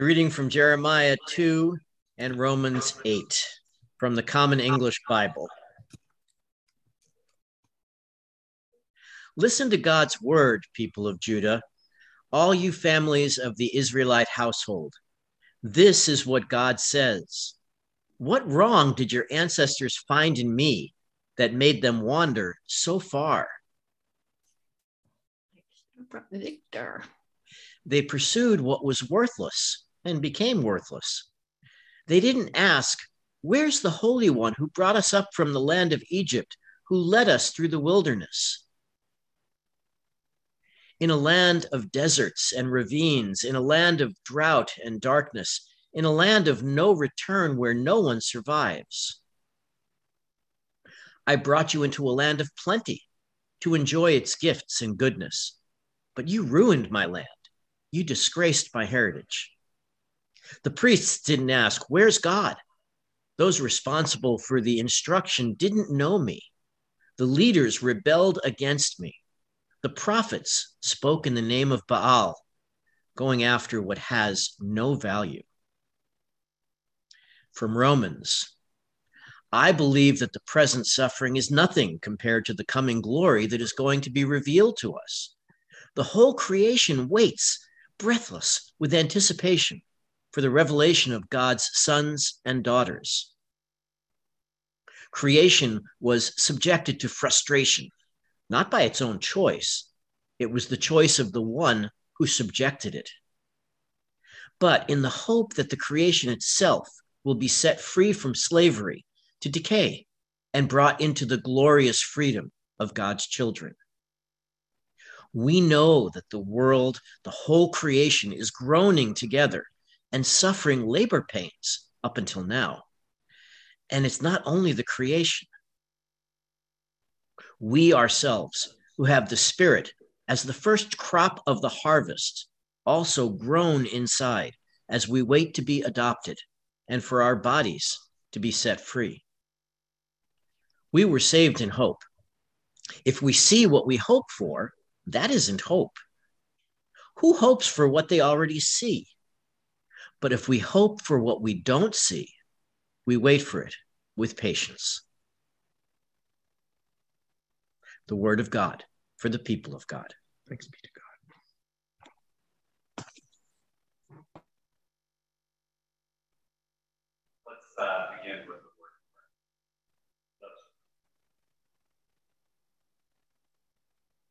Reading from Jeremiah 2 and Romans 8 from the Common English Bible. Listen to God's word, people of Judah, all you families of the Israelite household. This is what God says. What wrong did your ancestors find in me that made them wander so far? Victor. They pursued what was worthless and became worthless. They didn't ask, Where's the Holy One who brought us up from the land of Egypt, who led us through the wilderness? In a land of deserts and ravines, in a land of drought and darkness, in a land of no return where no one survives. I brought you into a land of plenty to enjoy its gifts and goodness, but you ruined my land. You disgraced my heritage. The priests didn't ask, Where's God? Those responsible for the instruction didn't know me. The leaders rebelled against me. The prophets spoke in the name of Baal, going after what has no value. From Romans I believe that the present suffering is nothing compared to the coming glory that is going to be revealed to us. The whole creation waits, breathless with anticipation for the revelation of God's sons and daughters. Creation was subjected to frustration, not by its own choice, it was the choice of the one who subjected it. But in the hope that the creation itself will be set free from slavery to decay and brought into the glorious freedom of God's children. We know that the world, the whole creation, is groaning together and suffering labor pains up until now. And it's not only the creation, we ourselves, who have the Spirit as the first crop of the harvest, also groan inside as we wait to be adopted and for our bodies to be set free. We were saved in hope. If we see what we hope for, that isn't hope. Who hopes for what they already see? But if we hope for what we don't see, we wait for it with patience. The word of God for the people of God. Thanks be to God. Let's uh, begin with the word.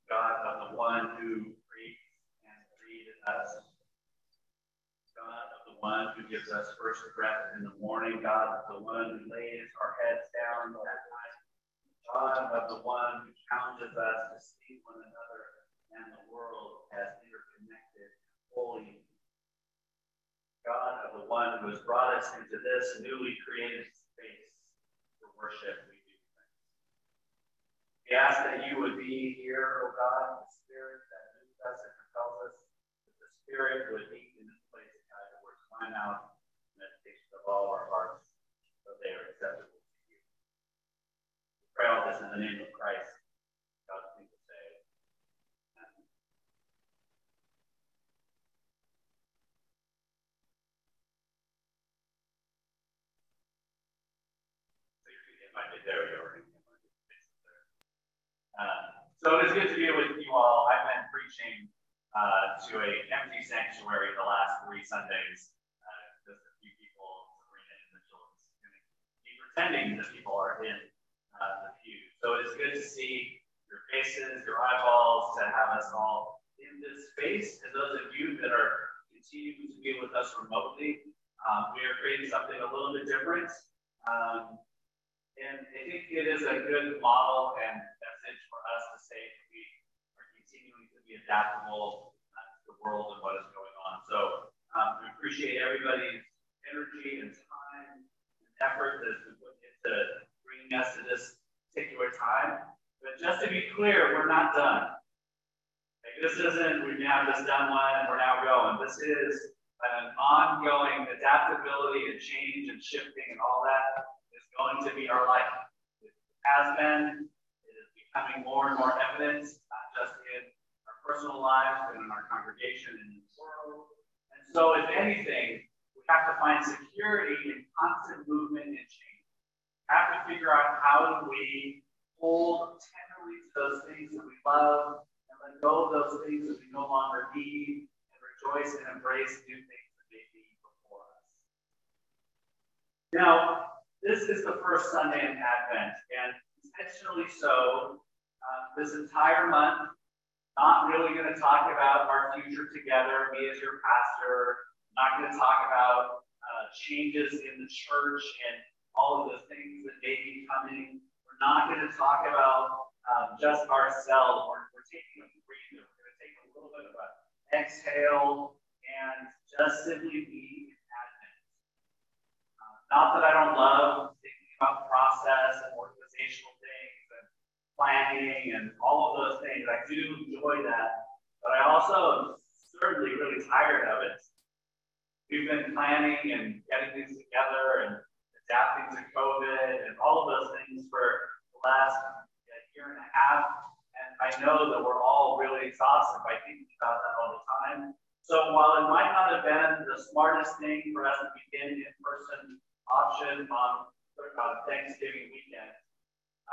God of the one who creates and created us one who gives us first breath in the morning, God of the one who lays our heads down at night, God of the one who challenges us to see one another and the world as interconnected, and holy. God of the one who has brought us into this newly created space for worship, we do thanks. We ask that you would be here, O oh God, the Spirit that moves us and compels us, that the Spirit would be find out meditation of all our hearts, so they are acceptable to you. We pray all this in the name of Christ. God's people say. Uh, so it is good to be with you all. I've been preaching uh, to an empty sanctuary the last three Sundays pretending that people are in uh, the pew. So it's good to see your faces, your eyeballs, to have us all in this space. And those of you that are continuing to be with us remotely, um, we are creating something a little bit different. Um, and I think it is a good model and message for us to say that we are continuing to be adaptable uh, to the world and what is going on. So um, we appreciate everybody's energy and time and effort that to bringing us to this particular time. But just to be clear, we're not done. Like this isn't we've now just done one and we're now going. This is an ongoing adaptability and change and shifting and all that is going to be our life. It has been, it is becoming more and more evident, not just in our personal lives, but in our congregation and in the world. And so, if anything, we have to find security in constant movement and change. Have to figure out how do we hold tenderly to those things that we love and let go of those things that we no longer need and rejoice and embrace new things that may be before us. Now, this is the first Sunday in Advent, and intentionally so, uh, this entire month, not really going to talk about our future together, me as your pastor, not going to talk about uh, changes in the church and all of the things that may be coming. We're not going to talk about um, just ourselves. We're, we're taking a breather. We're going to take a little bit of an exhale and just simply be in Advent. Uh, not that I don't love thinking about process and organizational things and planning and all of those things. I do enjoy that, but I also am certainly really tired of it. We've been planning and getting things together and adapting to COVID and all of those things for the last year and a half. And I know that we're all really exhausted by thinking about that all the time. So while it might not have been the smartest thing for us to begin in-person option on, on Thanksgiving weekend,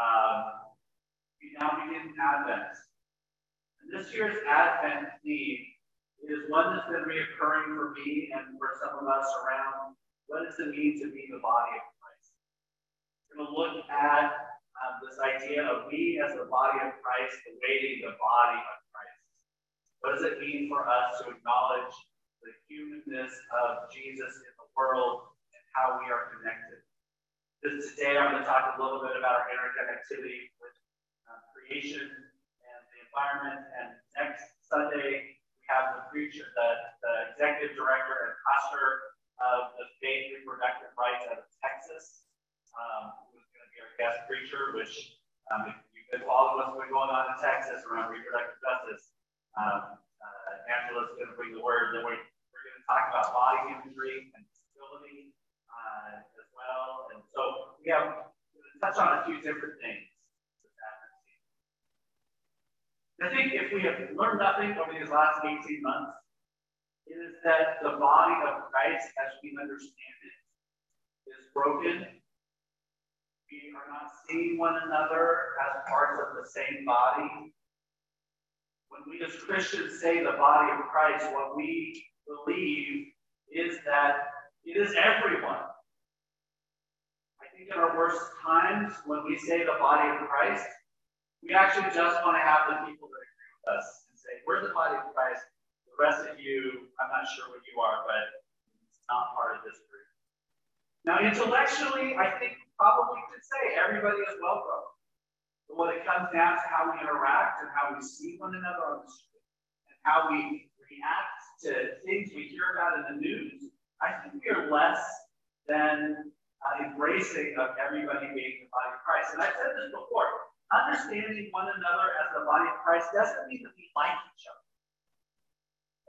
um, we now begin Advent. And this year's Advent theme is one that's been reoccurring for me and for some of us around what does it mean to be the body of Christ? We're going to look at um, this idea of we as the body of Christ awaiting the body of Christ. What does it mean for us to acknowledge the humanness of Jesus in the world and how we are connected? This, today, I'm going to talk a little bit about our interconnectivity with uh, creation and the environment. And next Sunday, we have the preacher, the, the executive director and pastor of the Faith Reproductive Rights out of Texas, um, who's going to be our guest preacher, which um, if you've been following what's been going on in Texas around reproductive justice, um, uh, Angela's going to bring the word. Then we're, we're going to talk about body imagery and disability uh, as well. And so we have to touch on a few different things. I think if we have learned nothing over these last 18 months, is that the body of Christ, as we understand it, is broken. We are not seeing one another as parts of the same body. When we as Christians say the body of Christ, what we believe is that it is everyone. I think in our worst times, when we say the body of Christ, we actually just want to have the people that agree with us and say, we're the body of Christ. The rest of you, I'm not sure what you are, but it's not part of this group. Now, intellectually, I think probably could say everybody is welcome. But when it comes down to how we interact and how we see one another on the street and how we react to things we hear about in the news, I think we are less than uh, embracing of everybody being the body of Christ. And I've said this before understanding one another as the body of Christ doesn't mean that we like each other.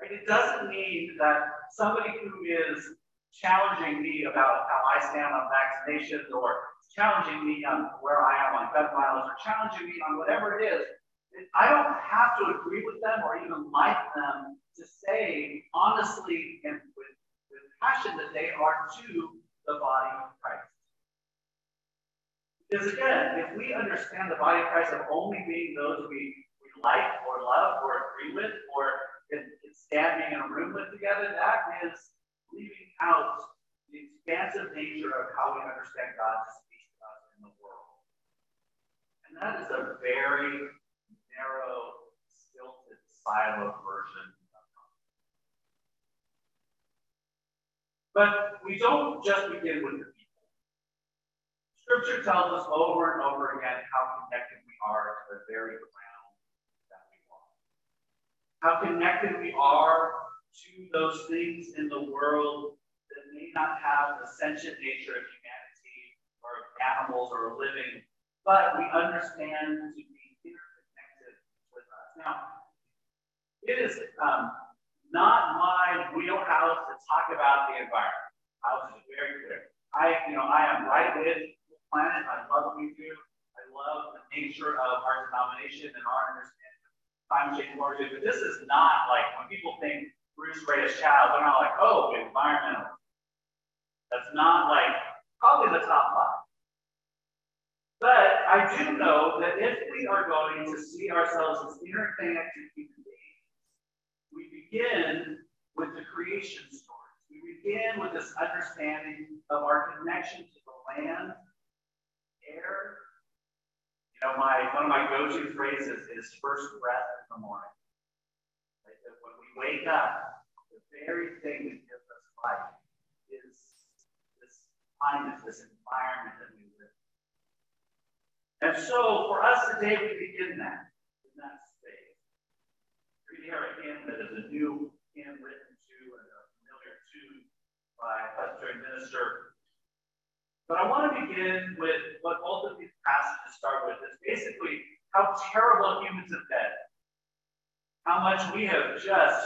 Right? It doesn't mean that somebody who is challenging me about how I stand on vaccinations or challenging me on where I am on gun violence or challenging me on whatever it is, I don't have to agree with them or even like them to say honestly and with, with passion that they are to the body of Christ. Because again, if we understand the body of Christ of only being those we, we like or love or agree with or can, standing in a room with together, that is leaving out the expansive nature of how we understand God to speak to us in the world. And that is a very narrow, stilted, siloed version. But we don't just begin with the people. Scripture tells us over and over again how connected we are to the very ground that we walk. How connected we are to those things in the world that may not have the sentient nature of humanity or of animals or living, but we understand to be interconnected with us. Now, it is um, not my wheelhouse to talk about the environment. I'll be very clear. I, you know, I am right with the planet. I love what we do. I love the nature of our denomination and our understanding climate change warfare. But this is not like when people think Bruce Reyes-Chow, they're not like, oh, environmental. That's not like probably the top five. But I do know that if we are going to see ourselves as interconnected human beings, we begin with the creation story. We begin with this understanding of our connection to the land, air. You know, my one of my go-to phrases is first breath the morning. Like that when we wake up, the very thing that gives us life is this climate, this environment that we live in. and so for us today, we begin that in that space. Read here a hymn that is a new hymn written to and a familiar tune by and minister. But I want to begin with what both of these passages start with is basically how terrible humans have been. How much we have just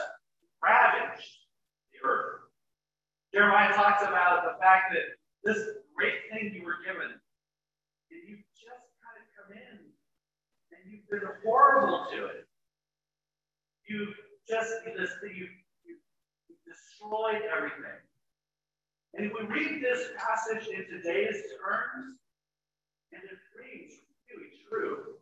ravaged the earth. Jeremiah talks about the fact that this great thing you were given and You've just kind of come in and you've been horrible to it. You've just this you, you, you destroyed everything. And if we read this passage in today's terms, and it rings really true.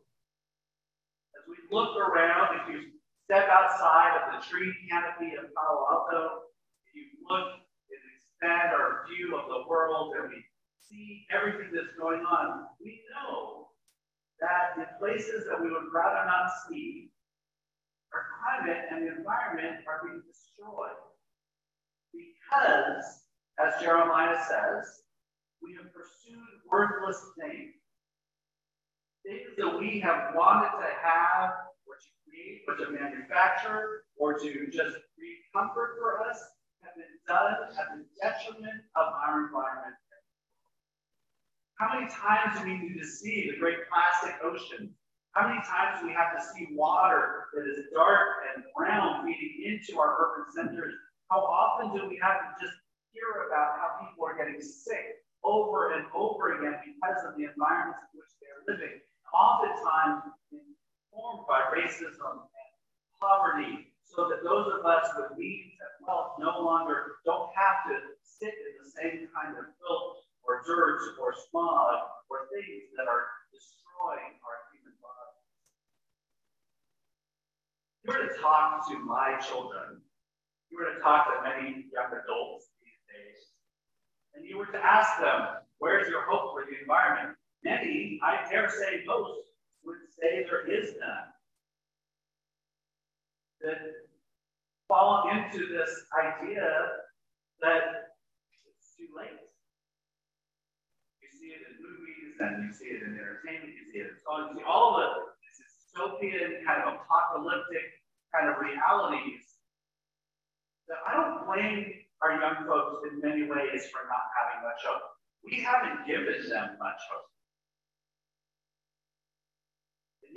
As we look around, if you step outside of the tree canopy of Palo Alto, you look and expand our view of the world and we see everything that's going on, we know that in places that we would rather not see, our climate and the environment are being destroyed. Because, as Jeremiah says, we have pursued worthless things. Things that we have wanted to have, or to create, or to manufacture, or to just create comfort for us, have been done at the detriment of our environment how many times do we need to see the great plastic ocean? How many times do we have to see water that is dark and brown feeding into our urban centers? How often do we have to just hear about how people are getting sick over and over again because of the environments in which they're living? Oftentimes informed by racism and poverty, so that those of us with means and wealth no longer don't have to sit in the same kind of filth or dirt or smog or things that are destroying our human bodies. You were to talk to my children, you were to talk to many young adults these days, and you were to ask them, where's your hope for the environment? Many, I dare say most, say there is none. That fall into this idea that it's too late You see it in movies, and you see it in entertainment, you see it in songs, you see all the dystopian, kind of apocalyptic kind of realities. That I don't blame our young folks in many ways for not having much hope. We haven't given them much hope.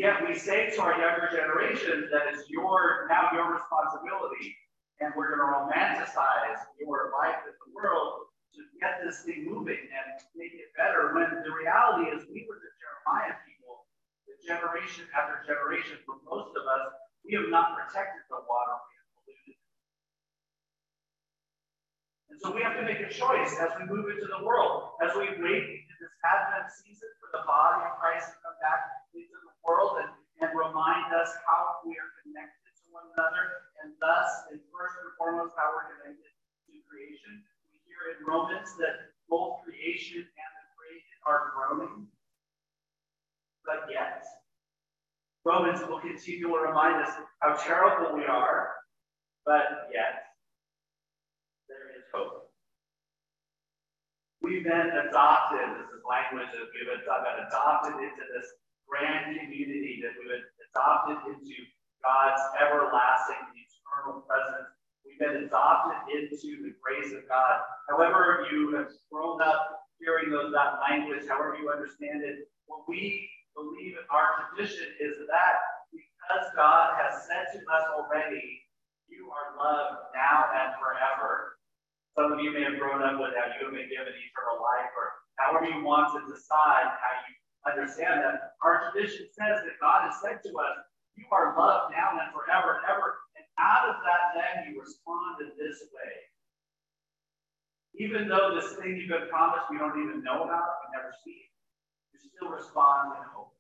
Yet we say to our younger generation that it's your now your responsibility, and we're going to romanticize your life in the world to get this thing moving and make it better when the reality is we were the Jeremiah people, the generation after generation, for most of us, we have not protected the water, we have polluted. And so we have to make a choice as we move into the world, as we wait in this Advent season for the body of Christ to come back into the world and, and remind us how we are connected to one another, and thus, and first and foremost, how we're connected to creation We hear in Romans that both creation and the created are groaning. But yet, Romans will continue to remind us how terrible we are, but yet, there is hope. We've been adopted, this is language that we've been adopted into this grand community, that we've been adopted into God's everlasting, eternal presence We've been adopted into the grace of God. However, you have grown up hearing those, that language, however you understand it, what we believe in our tradition is that because God has said to us already, you are loved now and forever. Some of you may have grown up with that. You have been given eternal life, or however you want to decide how you understand that. Our tradition says that God has said to us, you are loved now and forever and ever out of that, then you respond in this way. Even though this thing you've been promised we don't even know about, we never see, you still respond in hope.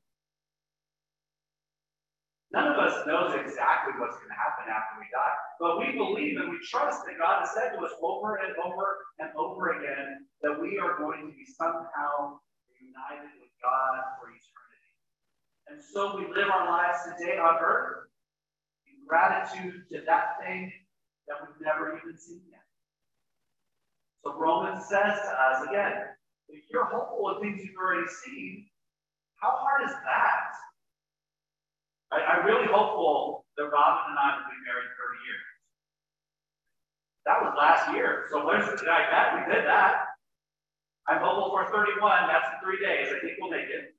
None of us knows exactly what's going to happen after we die, but we believe and we trust that God has said to us over and over and over again that we are going to be somehow united with God for eternity. And so we live our lives today on earth gratitude to that thing that we've never even seen yet. So Romans says to us again, if you're hopeful of things you've already seen, how hard is that? I, am really hopeful that Robin and I will be married 30 years. That was last year. So the I met? We did that. I'm hopeful for 31. That's in three days. I think we'll make it.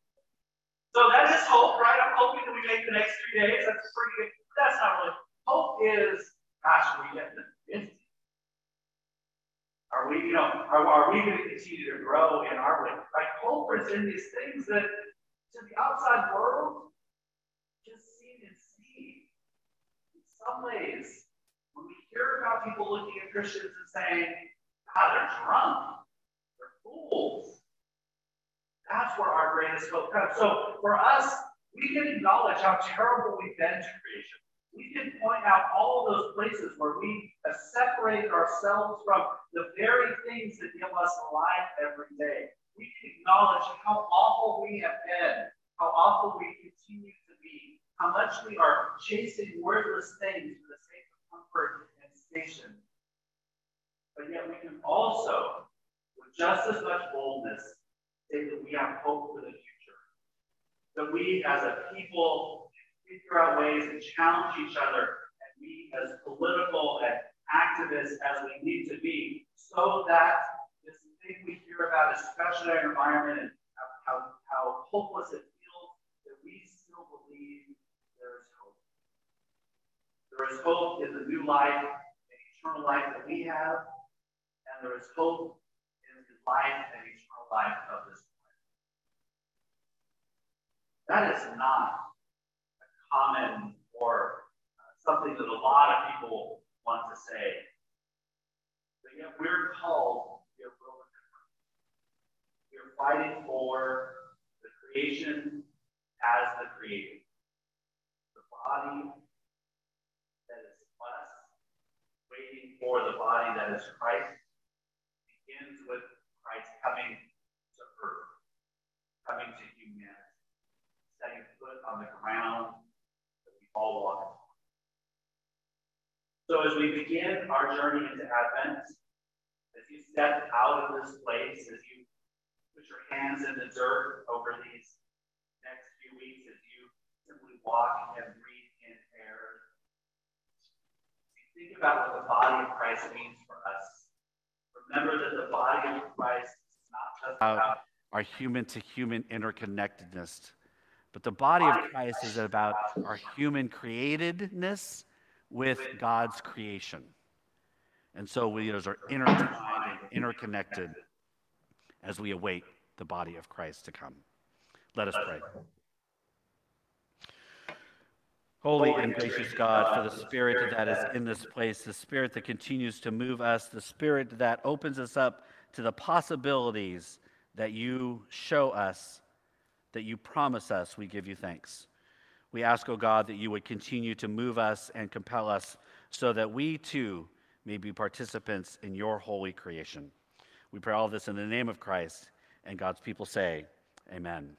So that is hope, right? I'm hoping that we make the next three days. That's pretty good. That's not really hope is, gosh, we get the Are we, you know, are, are we going to continue to grow in our way? Like hope is in these things that to the outside world, just seem insane. In some ways, when we hear about people looking at Christians and saying, God, they're drunk, they're fools, that's where our greatest hope comes. So for us, we can acknowledge how terrible we've been to creation. We can point out all of those places where we have separated ourselves from the very things that give us life every day. We can acknowledge how awful we have been, how awful we continue to be, how much we are chasing worthless things for the sake of comfort and station. But yet we can also, with just as much boldness, say that we have hope for the future. That we as a people figure out ways to challenge each other and be as political and activists as we need to be so that this thing we hear about, especially our environment and how, how hopeless it feels, that we still believe There is hope There is hope in the new life and eternal life that we have, and there is hope in the life and eternal life of this. That is not a common or uh, something that a lot of people want to say. But yet we're called to be a. We are fighting for the creation as the creator. The body that is us, waiting for the body that is Christ begins with Christ coming to earth, coming to on the ground that we all walk on. So as we begin our journey into Advent, as you step out of this place, as you put your hands in the dirt over these next few weeks, as you simply walk and breathe in air, think about what the body of Christ means for us. Remember that the body of Christ is not just about our human to human interconnectedness, but the body of Christ is about our human createdness with God's creation. And so we are intertwined and interconnected as we await the body of Christ to come. Let us pray. Holy and gracious God, for the Spirit that is in this place, the Spirit that continues to move us, the Spirit that opens us up to the possibilities that you show us, that you promise us, we give you thanks. We ask, O oh God, that you would continue to move us and compel us so that we too may be participants in your holy creation. We pray all this in the name of Christ, and God's people say, Amen.